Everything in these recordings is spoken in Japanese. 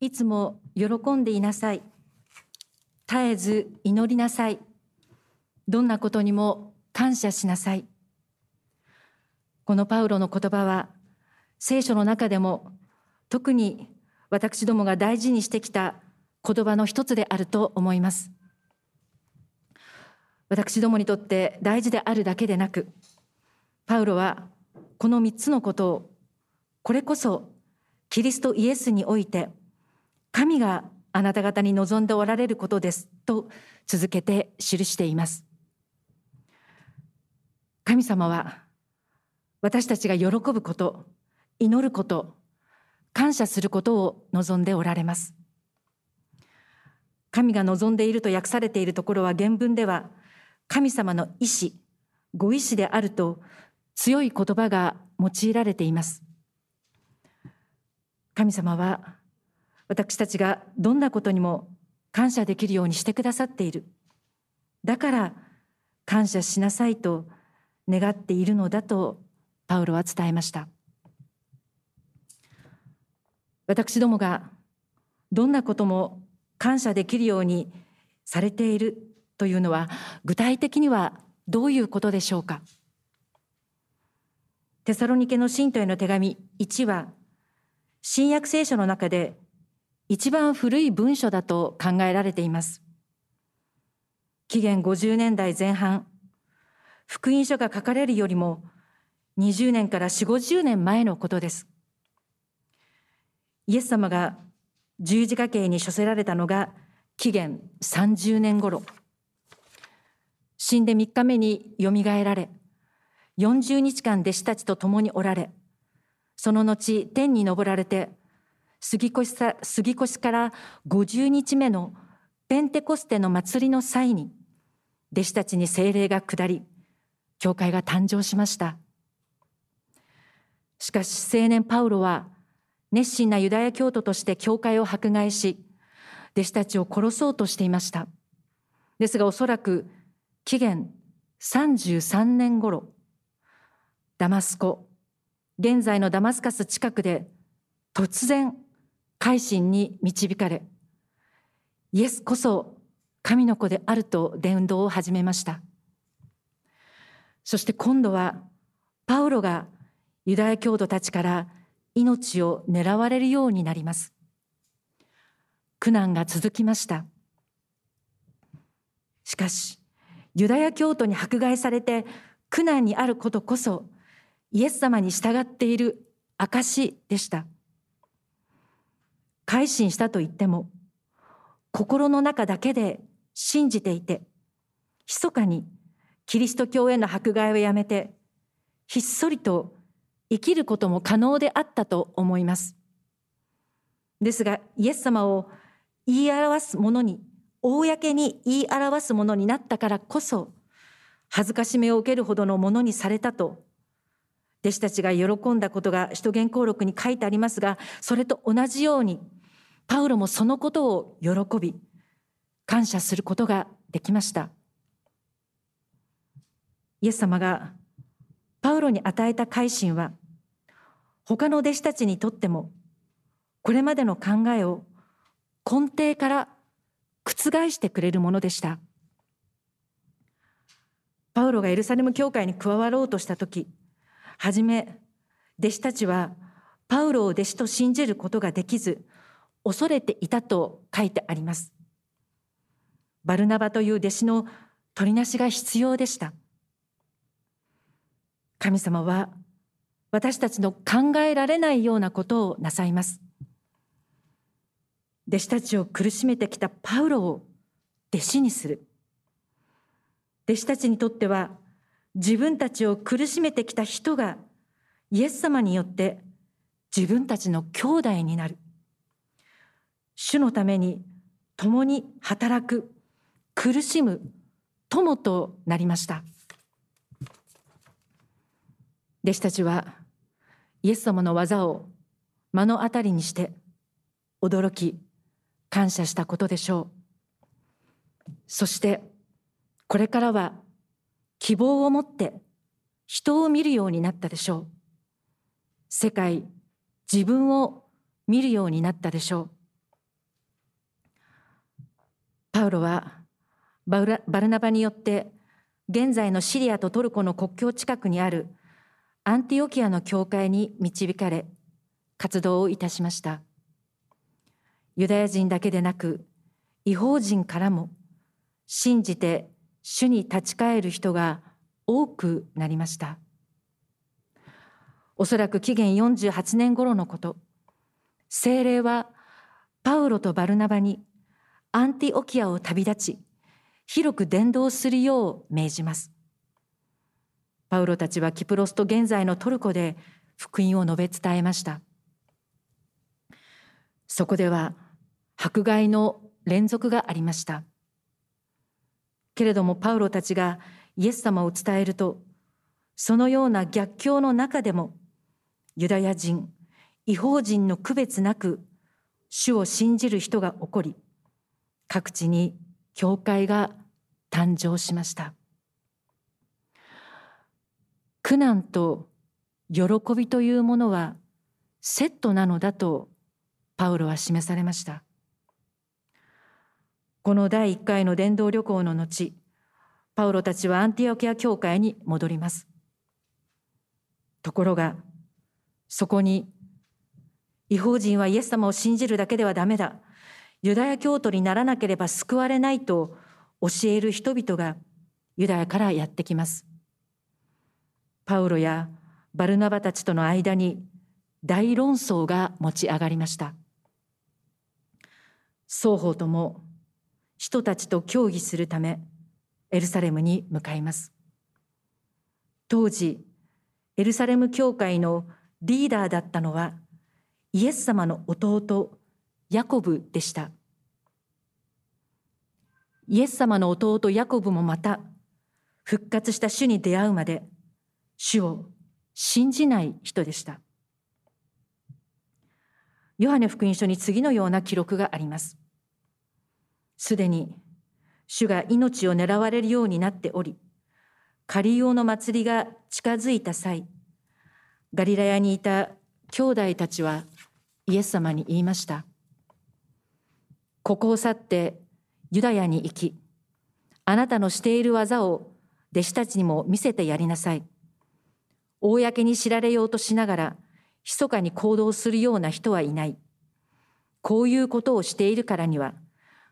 いつも喜んでいなさい。絶えず祈りなさい。どんなことにも感謝しなさい。このパウロの言葉は、聖書の中でも特に私どもが大事にしてきた言葉の一つであると思います。私どもにとって大事であるだけでなく、パウロはこの三つのことを、これこそキリストイエスにおいて、神があなた方に望んでおられることですと続けて記しています。神様は私たちが喜ぶこと、祈ること、感謝することを望んでおられます。神が望んでいると訳されているところは原文では、神様の意志、ご意志であると強い言葉が用いられています。神様は私たちがどんなことにも感謝できるようにしてくださっている。だから感謝しなさいと願っているのだとパウロは伝えました。私どもがどんなことも感謝できるようにされているというのは具体的にはどういうことでしょうかテサロニケの信徒への手紙1は新約聖書の中で一番古い文書だと考えられています。紀元50年代前半、福音書が書かれるよりも20年から4、50年前のことです。イエス様が十字架刑に処せられたのが紀元30年頃。死んで3日目によみがえられ、40日間弟子たちと共におられ、その後天に昇られて、杉越さ杉越から50日目のペンテコステの祭りの際に、弟子たちに精霊が下り、教会が誕生しました。しかし青年パウロは熱心なユダヤ教徒として教会を迫害し、弟子たちを殺そうとしていました。ですがおそらく紀元33年頃、ダマスコ、現在のダマスカス近くで突然改心に導かれ、イエスこそ神の子であると伝道を始めました。そして今度はパウロがユダヤ教徒たちから命を狙われるようになります。苦難が続きました。しかし、ユダヤ教徒に迫害されて苦難にあることこそイエス様に従っている証でした。改心したと言っても、心の中だけで信じていて、密かにキリスト教への迫害をやめて、ひっそりと生きることも可能であったと思います。ですが、イエス様を言い表すものに、公に言い表すものになったからこそ、恥ずかしめを受けるほどのものにされたと、弟子たちが喜んだことが使徒言行録に書いてありますが、それと同じように、パウロもそのことを喜び、感謝することができました。イエス様がパウロに与えた改心は、他の弟子たちにとっても、これまでの考えを根底から覆してくれるものでした。パウロがエルサレム教会に加わろうとしたとき、はじめ、弟子たちはパウロを弟子と信じることができず、恐れていたと書いてあります。バルナバという弟子の取りなしが必要でした。神様は私たちの考えられないようなことをなさいます。弟子たちを苦しめてきたパウロを弟子にする。弟子たちにとっては自分たちを苦しめてきた人がイエス様によって自分たちの兄弟になる。主のために共に働く、苦しむ友となりました。弟子たちはイエス様の技を目の当たりにして驚き感謝したことでしょう。そしてこれからは希望を持って人を見るようになったでしょう。世界自分を見るようになったでしょう。パウロはバルナバによって現在のシリアとトルコの国境近くにあるアンティオキアの教会に導かれ活動をいたしました。ユダヤ人だけでなく違法人からも信じて主に立ち返る人が多くなりました。おそらく紀元48年頃のこと。精霊はパウロとバルナバにアンティオキアを旅立ち広く伝道するよう命じます。パウロたちはキプロスと現在のトルコで福音を述べ伝えました。そこでは迫害の連続がありました。けれどもパウロたちがイエス様を伝えるとそのような逆境の中でもユダヤ人違法人の区別なく主を信じる人が起こり各地に教会が誕生しました。苦難と喜びというものはセットなのだとパウロは示されました。この第1回の伝道旅行の後パウロたちはアンティオキア教会に戻ります。ところがそこに違法人はイエス様を信じるだけではダメだ。ユダヤ教徒にならなければ救われないと教える人々がユダヤからやってきます。パウロやバルナバたちとの間に大論争が持ち上がりました。双方とも人たちと協議するためエルサレムに向かいます。当時エルサレム教会のリーダーだったのはイエス様の弟ヤコブでした。イエス様の弟ヤコブもまた復活した主に出会うまで主を信じない人でした。ヨハネ福音書に次のような記録があります。すでに主が命を狙われるようになっておりカリオの祭りが近づいた際ガリラヤにいた兄弟たちはイエス様に言いました。ここを去ってユダヤに行きあなたのしている技を弟子たちにも見せてやりなさい公に知られようとしながら密かに行動するような人はいないこういうことをしているからには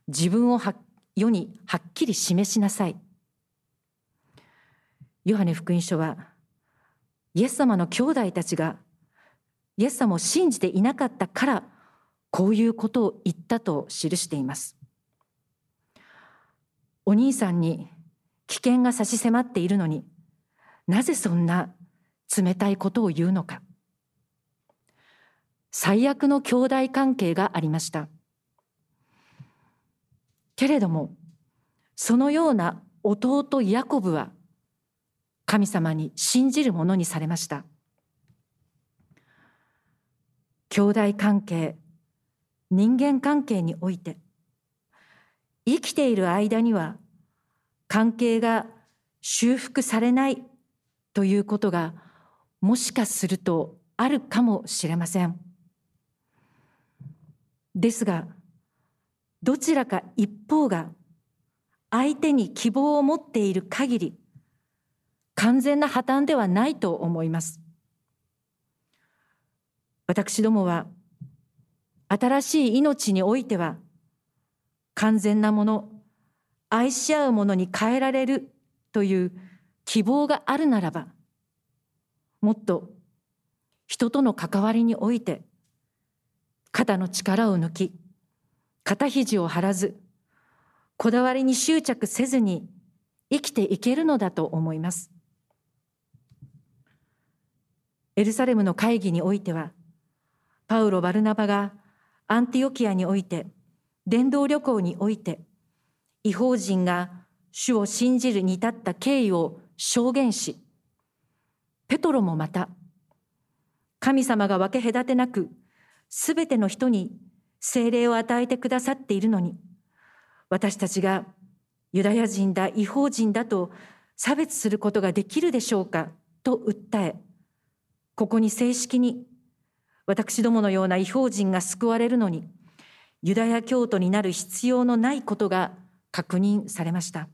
自分を世にはっきり示しなさい。ヨハネ福音書はイエス様の兄弟たちがイエス様を信じていなかったからこういうことを言ったと記しています。お兄さんに危険が差し迫っているのになぜそんな冷たいことを言うのか。最悪の兄弟関係がありました。けれどもそのような弟ヤコブは神様に信じるものにされました兄弟関係人間関係において。生きている間には関係が修復されないということがもしかするとあるかもしれません。ですがどちらか一方が相手に希望を持っている限り完全な破綻ではないと思います。私どもは新しい命においては完全なもの愛し合うものに変えられるという希望があるならばもっと人との関わりにおいて肩の力を抜き肩肘を張らずこだわりに執着せずに生きていけるのだと思います。エルサレムの会議においてはパウロ・バルナバがアンティオキアにおいて伝道旅行において違法人が主を信じるに至った経緯を証言しペトロもまた神様が分け隔てなくすべての人に精霊を与えてくださっているのに、私たちがユダヤ人だ、違法人だと差別することができるでしょうかと訴え、ここに正式に私どものような違法人が救われるのに、ユダヤ教徒になる必要のないことが確認されました。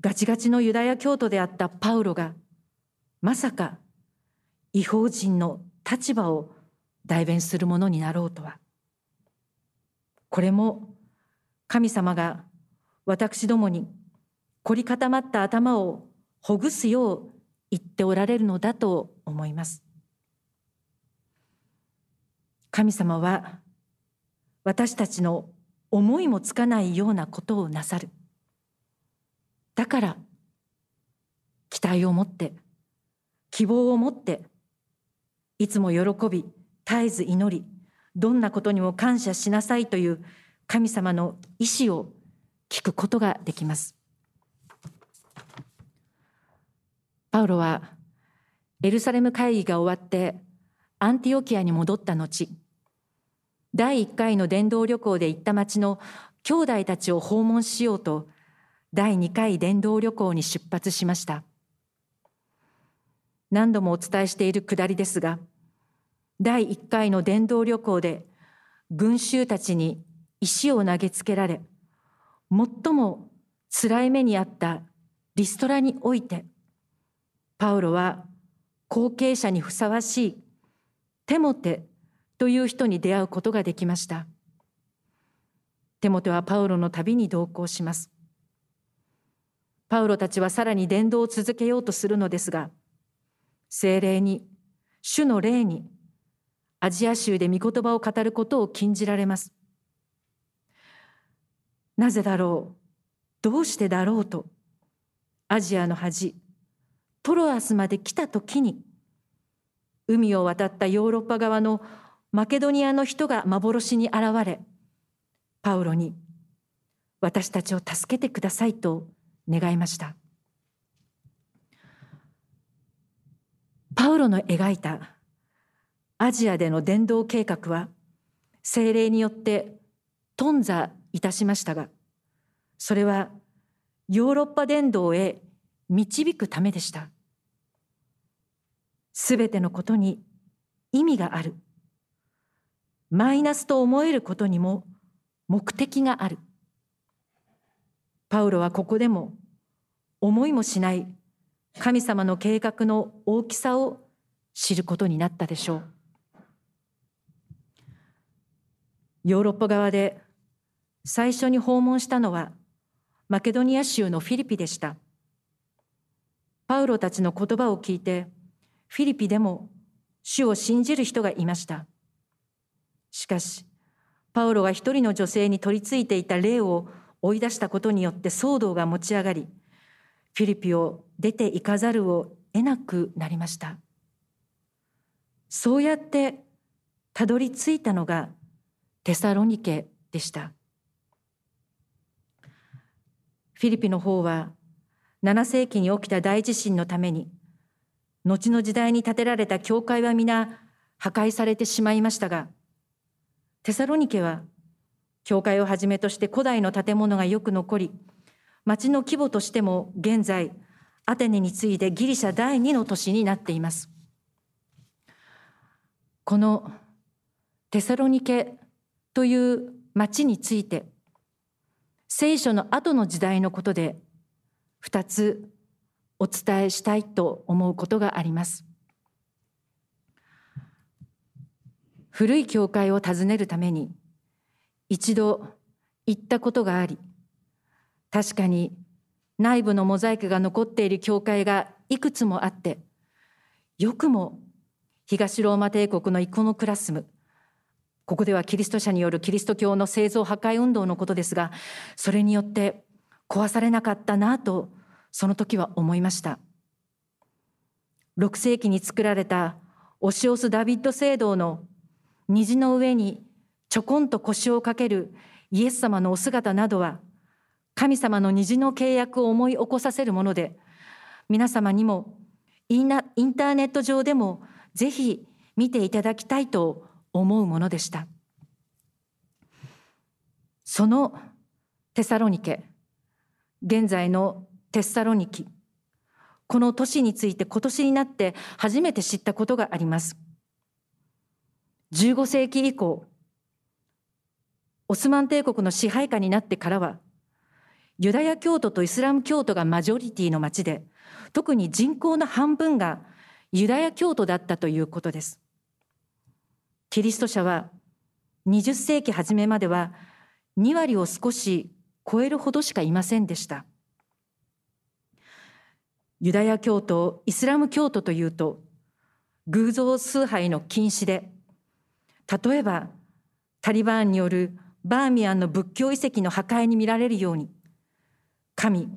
ガチガチのユダヤ教徒であったパウロがまさか違法人の立場を代弁するものになろうとは。これも神様が私どもに凝り固まった頭をほぐすよう言っておられるのだと思います。神様は私たちの思いもつかないようなことをなさる。だから期待を持って希望を持っていつも喜び絶えず祈りどんなことにも感謝しなさいという神様の意志を聞くことができます。パウロはエルサレム会議が終わってアンティオキアに戻った後第1回の伝道旅行で行った町の兄弟たちを訪問しようと第2回伝道旅行に出発しました。何度もお伝えしているくだりですが第1回の伝道旅行で群衆たちに石を投げつけられ最も辛い目にあったリストラにおいてパウロは後継者にふさわしいテモテという人に出会うことができました。テモテはパウロの旅に同行します。パウロたちはさらに伝道を続けようとするのですが、精霊に、主の霊に、アジア州で御言葉を語ることを禁じられます。なぜだろう？どうしてだろうと、アジアの恥、トロアスまで来た時に、海を渡ったヨーロッパ側のマケドニアの人が幻に現れ、パウロに、私たちを助けてくださいと願いました。パウロの描いたアジアでの伝道計画は、精霊によって頓挫いたしましたが、それはヨーロッパ伝道へ導くためでした。すべてのことに意味がある。マイナスと思えることにも目的がある。パウロはここでも思いもしない神様の計画の大きさを知ることになったでしょう。ヨーロッパ側で最初に訪問したのはマケドニア州のフィリピでした。パウロたちの言葉を聞いてフィリピでも主を信じる人がいました。しかし、パウロが一人の女性に取り付いていた霊を追い出したことによって騒動が持ち上がり、フィリピを出て行かざるを得なくなりました。そうやってたどり着いたのがテサロニケでした。フィリピの方は7世紀に起きた大地震のために後の時代に建てられた教会は皆破壊されてしまいましたがテサロニケは教会をはじめとして古代の建物がよく残り町の規模としても現在アテネに次いでギリシャ第二の都市になっています。このテサロニケという町について聖書の後の時代のことで2つお伝えしたいと思うことがあります。古い教会を訪ねるために一度行ったことがあり確かに内部のモザイクが残っている教会がいくつもあってよくも東ローマ帝国のイコノクラスムここではキリスト者によるキリスト教の製造破壊運動のことですがそれによって壊されなかったなとその時は思いました。6世紀に作られたオシオス・ダビッド聖堂の虹の上にちょこんと腰をかけるイエス様のお姿などは神様の虹の契約を思い起こさせるもので皆様にもインターネット上でもぜひ見ていただきたいと思うものでした。そのテサロニケ現在のテッサロニキ。この都市について今年になって初めて知ったことがあります。15世紀以降オスマン帝国の支配下になってからはユダヤ教徒とイスラム教徒がマジョリティの町で特に人口の半分がユダヤ教徒だったということです。キリスト者は20世紀初めまでは2割を少し超えるほどしかいませんでした。ユダヤ教徒イスラム教徒というと偶像崇拝の禁止で例えばタリバンによるバーミヤンの仏教遺跡の破壊に見られるように神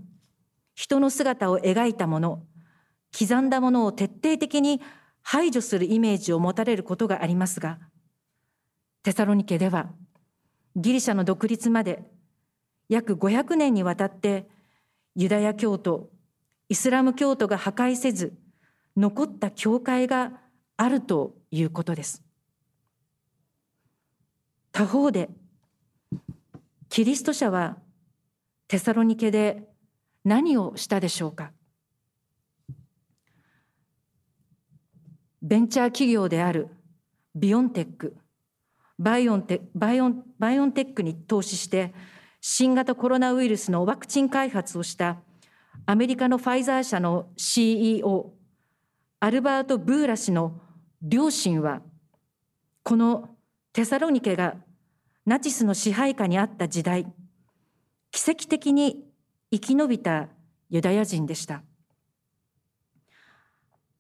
人の姿を描いたもの刻んだものを徹底的に排除するイメージを持たれることがありますがテサロニケではギリシャの独立まで約500年にわたってユダヤ教徒イスラム教徒が破壊せず残った教会があるということです。他方でキリスト者はテサロニケで何をしたでしょうか。ベンチャー企業であるビオンテックバイオンテバイオンバイオンテックに投資して新型コロナウイルスのワクチン開発をしたアメリカのファイザー社の CEO アルバート・ブーラ氏の両親はこのテサロニケがナチスの支配下にあった時代奇跡的に生き延びたユダヤ人でした。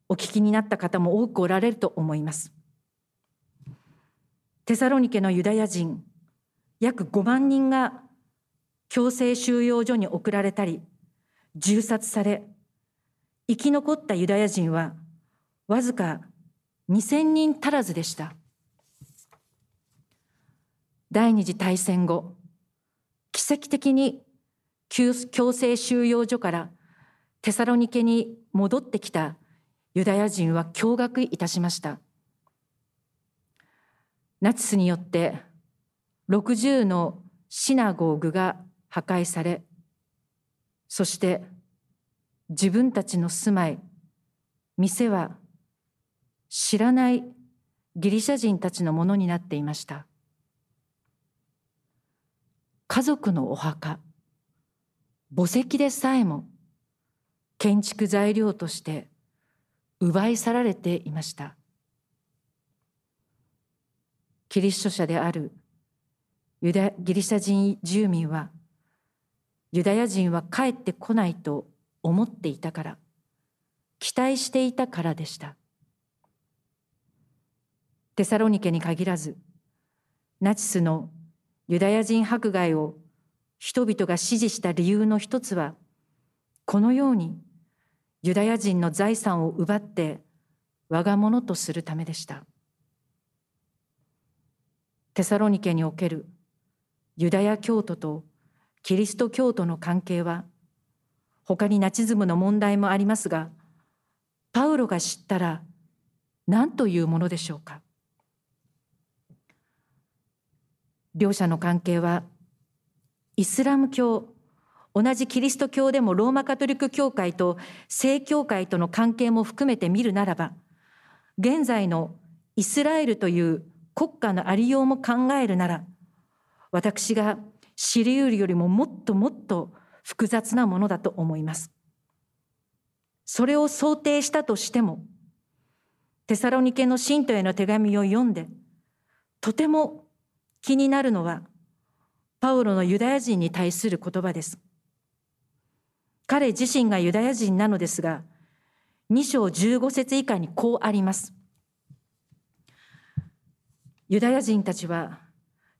お聞きになった方も多くおられると思います。テサロニケのユダヤ人約5万人が強制収容所に送られたり銃殺され生き残ったユダヤ人はわずか2000人足らずでした。第二次大戦後奇跡的に強制収容所からテサロニケに戻ってきたユダヤ人は驚愕いたしました。ナチスによって60のシナゴーグが破壊されそして自分たちの住まい店は知らないギリシャ人たちのものになっていました。家族のお墓墓石でさえも建築材料として奪い去られていました。キリスト者であるユダギリシャ人住民はユダヤ人は帰ってこないと思っていたから期待していたからでした。テサロニケに限らずナチスのユダヤ人迫害を人々が支持した理由の一つはこのようにユダヤ人の財産を奪って我が物とするためでした。テサロニケにおけるユダヤ教徒とキリスト教徒の関係は他にナチズムの問題もありますがパウロが知ったら何というものでしょうか。両者の関係はイスラム教同じキリスト教でもローマカトリック教会と正教会との関係も含めて見るならば現在のイスラエルという国家のありようも考えるなら私が知り得るよりももっともっと複雑なものだと思います。それを想定したとしてもテサロニケの信徒への手紙を読んでとても気になるのは、パウロのユダヤ人に対する言葉です。彼自身がユダヤ人なのですが、2章15節以下にこうあります。ユダヤ人たちは、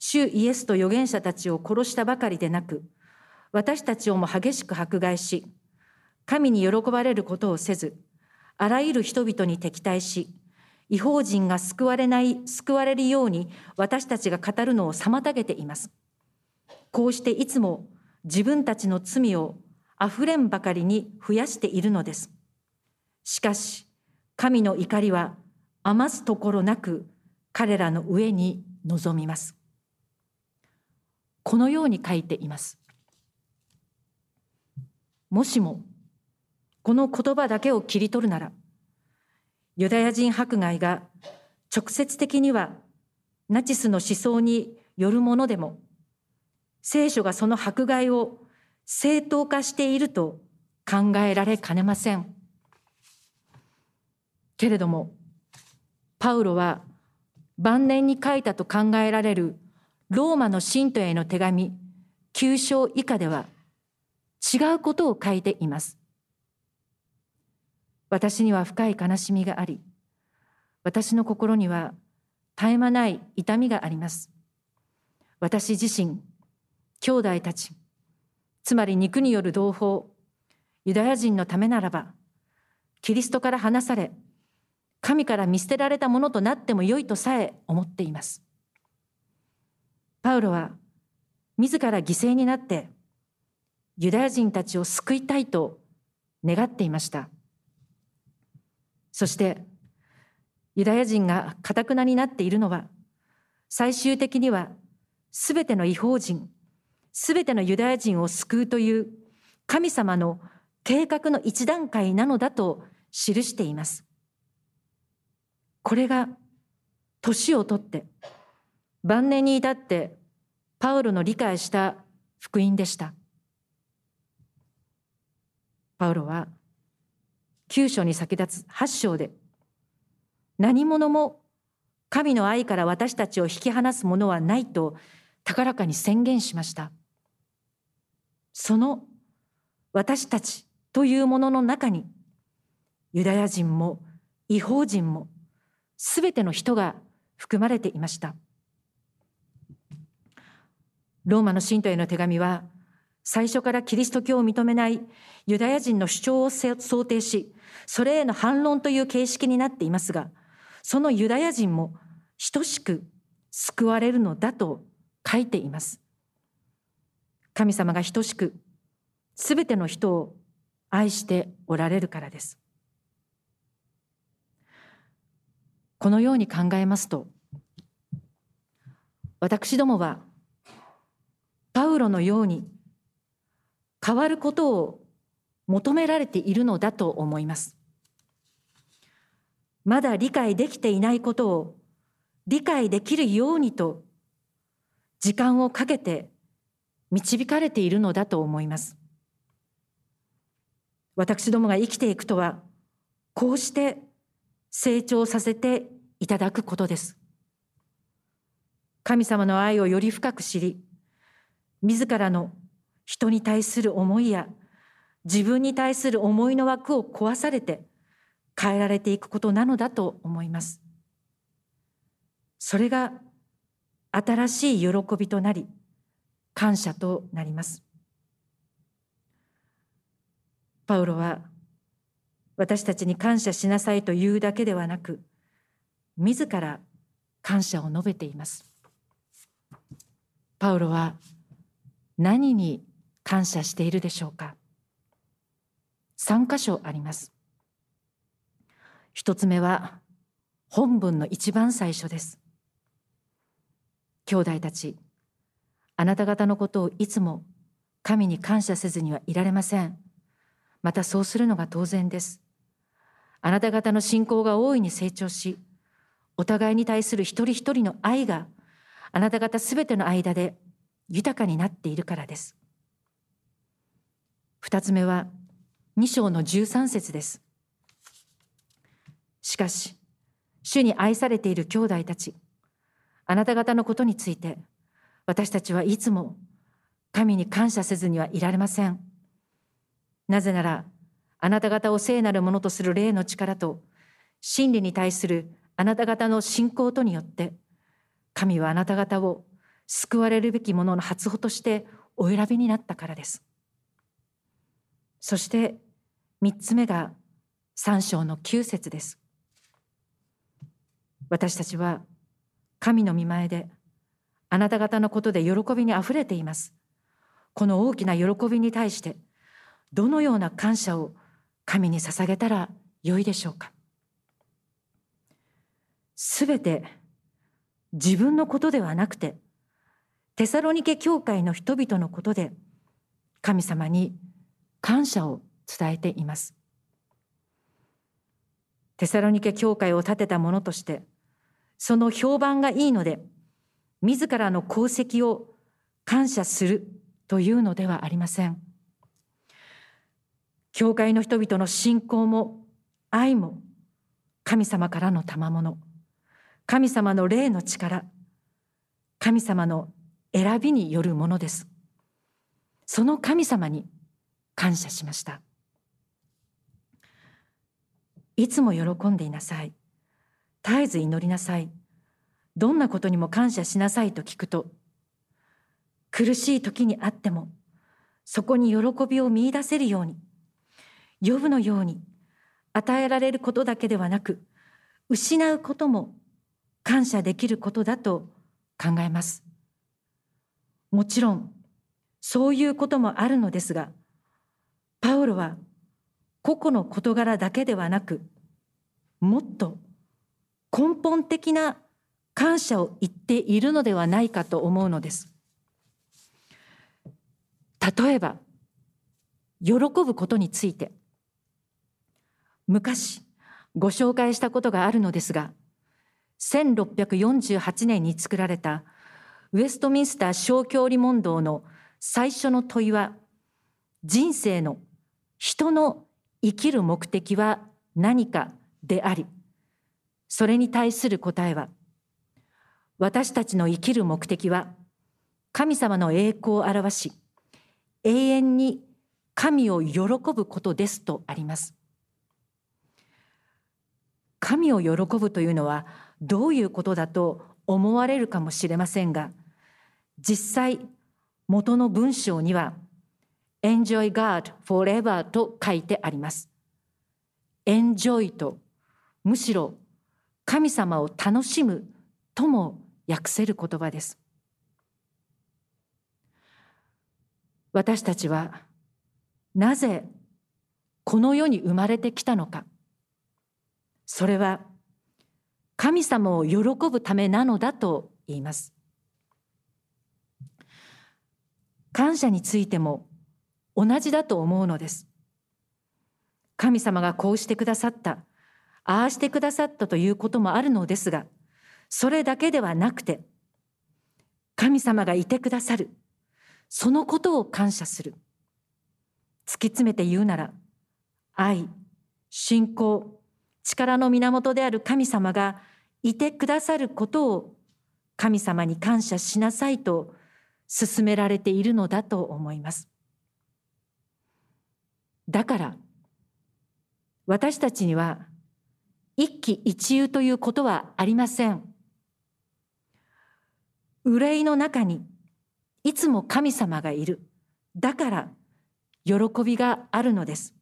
主イエスと預言者たちを殺したばかりでなく、私たちをも激しく迫害し、神に喜ばれることをせず、あらゆる人々に敵対し、違法人が救われない、救われるように私たちが語るのを妨げています。こうしていつも自分たちの罪をあふれんばかりに増やしているのです。しかし、神の怒りは余すところなく彼らの上に臨みます。このように書いています。もしも、この言葉だけを切り取るなら、ユダヤ人迫害が直接的にはナチスの思想によるものでも聖書がその迫害を正当化していると考えられかねません。けれども、パウロは晩年に書いたと考えられるローマの信徒への手紙9章以下では違うことを書いています。私には深い悲しみがあり、私の心には絶え間ない痛みがあります。私自身、兄弟たち、つまり肉による同胞、ユダヤ人のためならば、キリストから離され、神から見捨てられたものとなってもよいとさえ思っています。パウロは自ら犠牲になってユダヤ人たちを救いたいと願っていました。そしてユダヤ人がかたくなになっているのは最終的にはすべての違法人、すべてのユダヤ人を救うという神様の計画の一段階なのだと記しています。これが年をとって晩年に至ってパウロの理解した福音でした。パウロは9章に先立つ8章で何者も神の愛から私たちを引き離すものはないと高らかに宣言しました。その私たちというものの中にユダヤ人も違法人もすべての人が含まれていました。ローマの信徒への手紙は最初からキリスト教を認めないユダヤ人の主張を想定し、それへの反論という形式になっていますが、そのユダヤ人も等しく救われるのだと書いています。神様が等しくすべての人を愛しておられるからです。このように考えますと、私どもはパウロのように変わることを求められているのだと思います。まだ理解できていないことを理解できるようにと時間をかけて導かれているのだと思います。私どもが生きていくとはこうして成長させていただくことです。神様の愛をより深く知り、自らの人に対する思いや自分に対する思いの枠を壊されて変えられていくことなのだと思います。それが新しい喜びとなり感謝となります。パウロは私たちに感謝しなさいというだけではなく自ら感謝を述べています。パウロは何に感謝しているでしょうか？3箇所あります。一つ目は本文の一番最初です。兄弟たち、あなた方のことをいつも神に感謝せずにはいられません。またそうするのが当然です。あなた方の信仰が大いに成長し、お互いに対する一人一人の愛があなた方すべての間で豊かになっているからです。二つ目は二章の十三節です。しかし、主に愛されている兄弟たち、あなた方のことについて、私たちはいつも神に感謝せずにはいられません。なぜなら、あなた方を聖なるものとする霊の力と、真理に対するあなた方の信仰とによって、神はあなた方を救われるべきものの初歩としてお選びになったからです。そして三つ目が三章の九節です。私たちは神の御前であなた方のことで喜びにあふれています。この大きな喜びに対してどのような感謝を神に捧げたらよいでしょうか。すべて自分のことではなくてテサロニケ教会の人々のことで神様に感謝を伝えています。テサロニケ教会を建てた者としてその評判がいいので自らの功績を感謝するというのではありません。教会の人々の信仰も愛も神様からの賜物神様の霊の力神様の選びによるものです。その神様に感謝しました。いつも喜んでいなさい。絶えず祈りなさい。どんなことにも感謝しなさいと聞くと苦しい時にあってもそこに喜びを見いだせるように呼ぶのように与えられることだけではなく失うことも感謝できることだと考えます。もちろんそういうこともあるのですがパウロは個々の事柄だけではなくもっと根本的な感謝を言っているのではないかと思うのです。例えば喜ぶことについて昔ご紹介したことがあるのですが1648年に作られたウェストミンスター小教理問答の最初の問いは人生の人の生きる目的は何かでありそれに対する答えは私たちの生きる目的は神様の栄光を表し永遠に神を喜ぶことですとあります。神を喜ぶというのはどういうことだと思われるかもしれませんが実際元の文章には Enjoy God forever と書いてあります。Enjoy とむしろ神様を楽しむとも訳せる言葉です。私たちはなぜこの世に生まれてきたのか。それは神様を喜ぶためなのだと言います。感謝についても同じだと思うのです。神様がこうしてくださった、ああしてくださったということもあるのですが、それだけではなくて、神様がいてくださる、そのことを感謝する。突き詰めて言うなら、愛、信仰、力の源である神様がいてくださることを神様に感謝しなさいと勧められているのだと思います。だから私たちには一喜一憂ということはありません。憂いの中にいつも神様がいる。だから喜びがあるのです。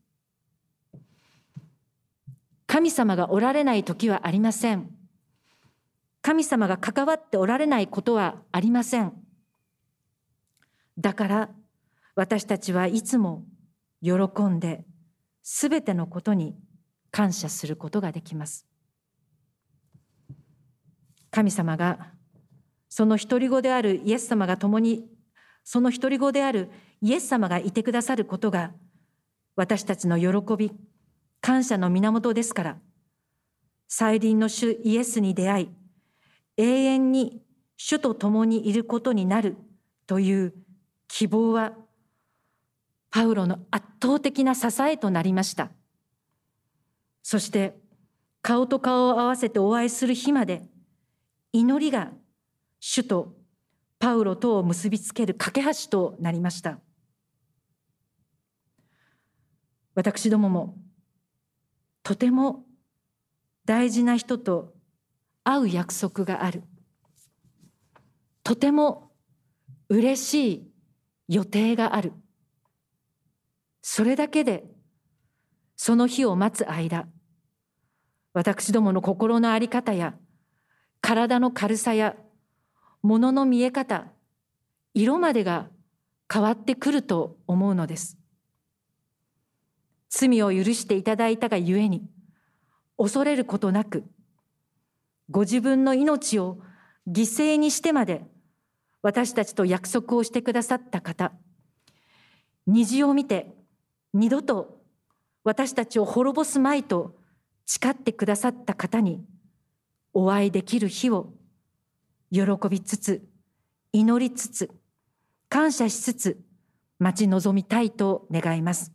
神様がおられない時はありません。神様が関わっておられないことはありません。だから私たちはいつも喜んで、すべてのことに感謝することができます。神様が、その独り子であるイエス様が共に、その独り子であるイエス様がいてくださることが、私たちの喜び、感謝の源ですから、再臨の主イエスに出会い、永遠に主と共にいることになるという希望はパウロの圧倒的な支えとなりました。そして顔と顔を合わせてお会いする日まで祈りが主とパウロとを結びつける架け橋となりました。私どももとても大事な人と会う約束がある。とても嬉しい予定がある。それだけでその日を待つ間私どもの心の在り方や体の軽さや物の見え方色までが変わってくると思うのです罪を許していただいたがゆえに恐れることなくご自分の命を犠牲にしてまで私たちと約束をしてくださった方虹を見て二度と私たちを滅ぼすまいと誓ってくださった方にお会いできる日を喜びつつ祈りつつ感謝しつつ待ち望みたいと願います。